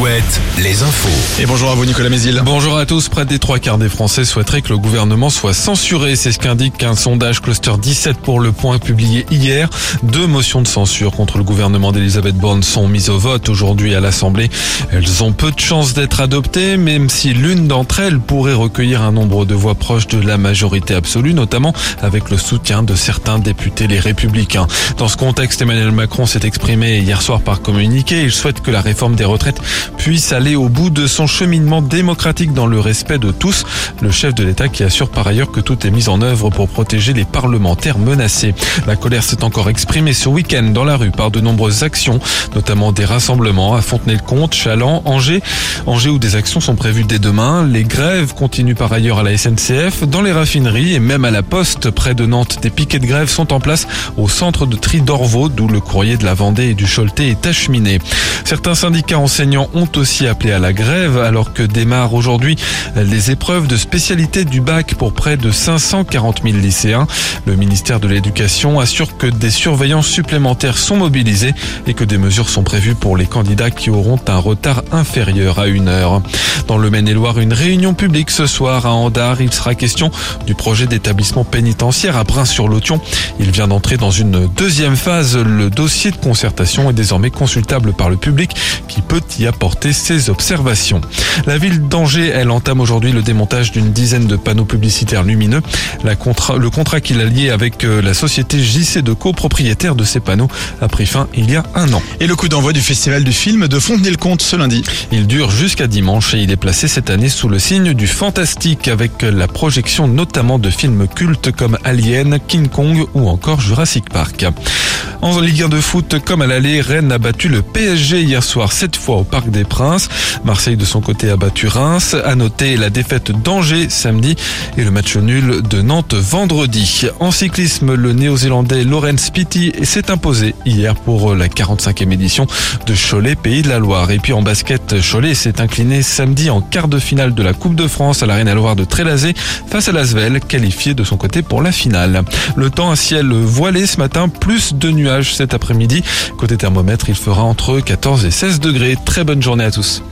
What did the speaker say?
Alouette, les infos. Et bonjour à vous Nicolas Mézil. Bonjour à tous. Près des trois quarts des Français souhaiteraient que le gouvernement soit censuré. C'est ce qu'indique un sondage Cluster 17 pour le point publié hier. Deux motions de censure contre le gouvernement d'Elisabeth Borne sont mises au vote aujourd'hui à l'Assemblée. Elles ont peu de chances d'être adoptées, même si l'une d'entre elles pourrait recueillir un nombre de voix proches de la majorité absolue, notamment avec le soutien de certains députés les républicains. Dans ce contexte, Emmanuel Macron s'est exprimé hier soir par communiqué. Il souhaite que la réforme des retraites puisse aller au bout de son cheminement démocratique dans le respect de tous. Le chef de l'État qui assure par ailleurs que tout est mis en œuvre pour protéger les parlementaires menacés. La colère s'est encore exprimée ce week-end dans la rue par de nombreuses actions, notamment des rassemblements à Fontenay-le-Comte, Chaland, Angers. Angers où des actions sont prévues dès demain. Les grèves continuent par ailleurs à la SNCF, dans les raffineries et même à la Poste près de Nantes. Des piquets de grève sont en place au centre de tri d'Orvaux, d'où le courrier de la Vendée et du Choletais est acheminé. Certains syndicats enseignants ont aussi appelé à la grève alors que démarrent aujourd'hui les épreuves de spécialité du bac pour près de 540 000 lycéens. Le ministère de l'Éducation assure que des surveillants supplémentaires sont mobilisés et que des mesures sont prévues pour les candidats qui auront un retard inférieur à une heure. Dans le Maine-et-Loire, une réunion publique ce soir à Andard. Il sera question du projet d'établissement pénitentiaire à Brin-sur-Lotion. Il vient d'entrer dans une deuxième phase. Le dossier de concertation est désormais consultable par le public qui peut y apporter ses observations. La ville d'Angers, elle entame aujourd'hui le démontage d'une dizaine de panneaux publicitaires lumineux. La le contrat qu'il a lié avec euh, la société JC de copropriétaire de ces panneaux a pris fin il y a un an. Et le coup d'envoi du festival du film de Fontenay-le-Comte ce lundi. Il dure jusqu'à dimanche et il est placé cette année sous le signe du fantastique avec la projection notamment de films cultes comme Alien, King Kong ou encore Jurassic Park. En Ligue 1 de foot, comme à l'aller, Rennes a battu le PSG hier soir, cette fois au Parc des Princes. Marseille, de son côté, a battu Reims. À noter la défaite d'Angers samedi et le match nul de Nantes vendredi. En cyclisme, le néo-zélandais Lorenz Pitti s'est imposé hier pour la 45e édition de Cholet, Pays de la Loire. Et puis en basket, Cholet s'est incliné samedi en quart de finale de la Coupe de France à l'Arène à Loire de Trélazé face à Lasvel, qualifié de son côté pour la finale. Le temps, un ciel voilé ce matin, plus de cet après-midi. Côté thermomètre, il fera entre 14 et 16 degrés. Très bonne journée à tous.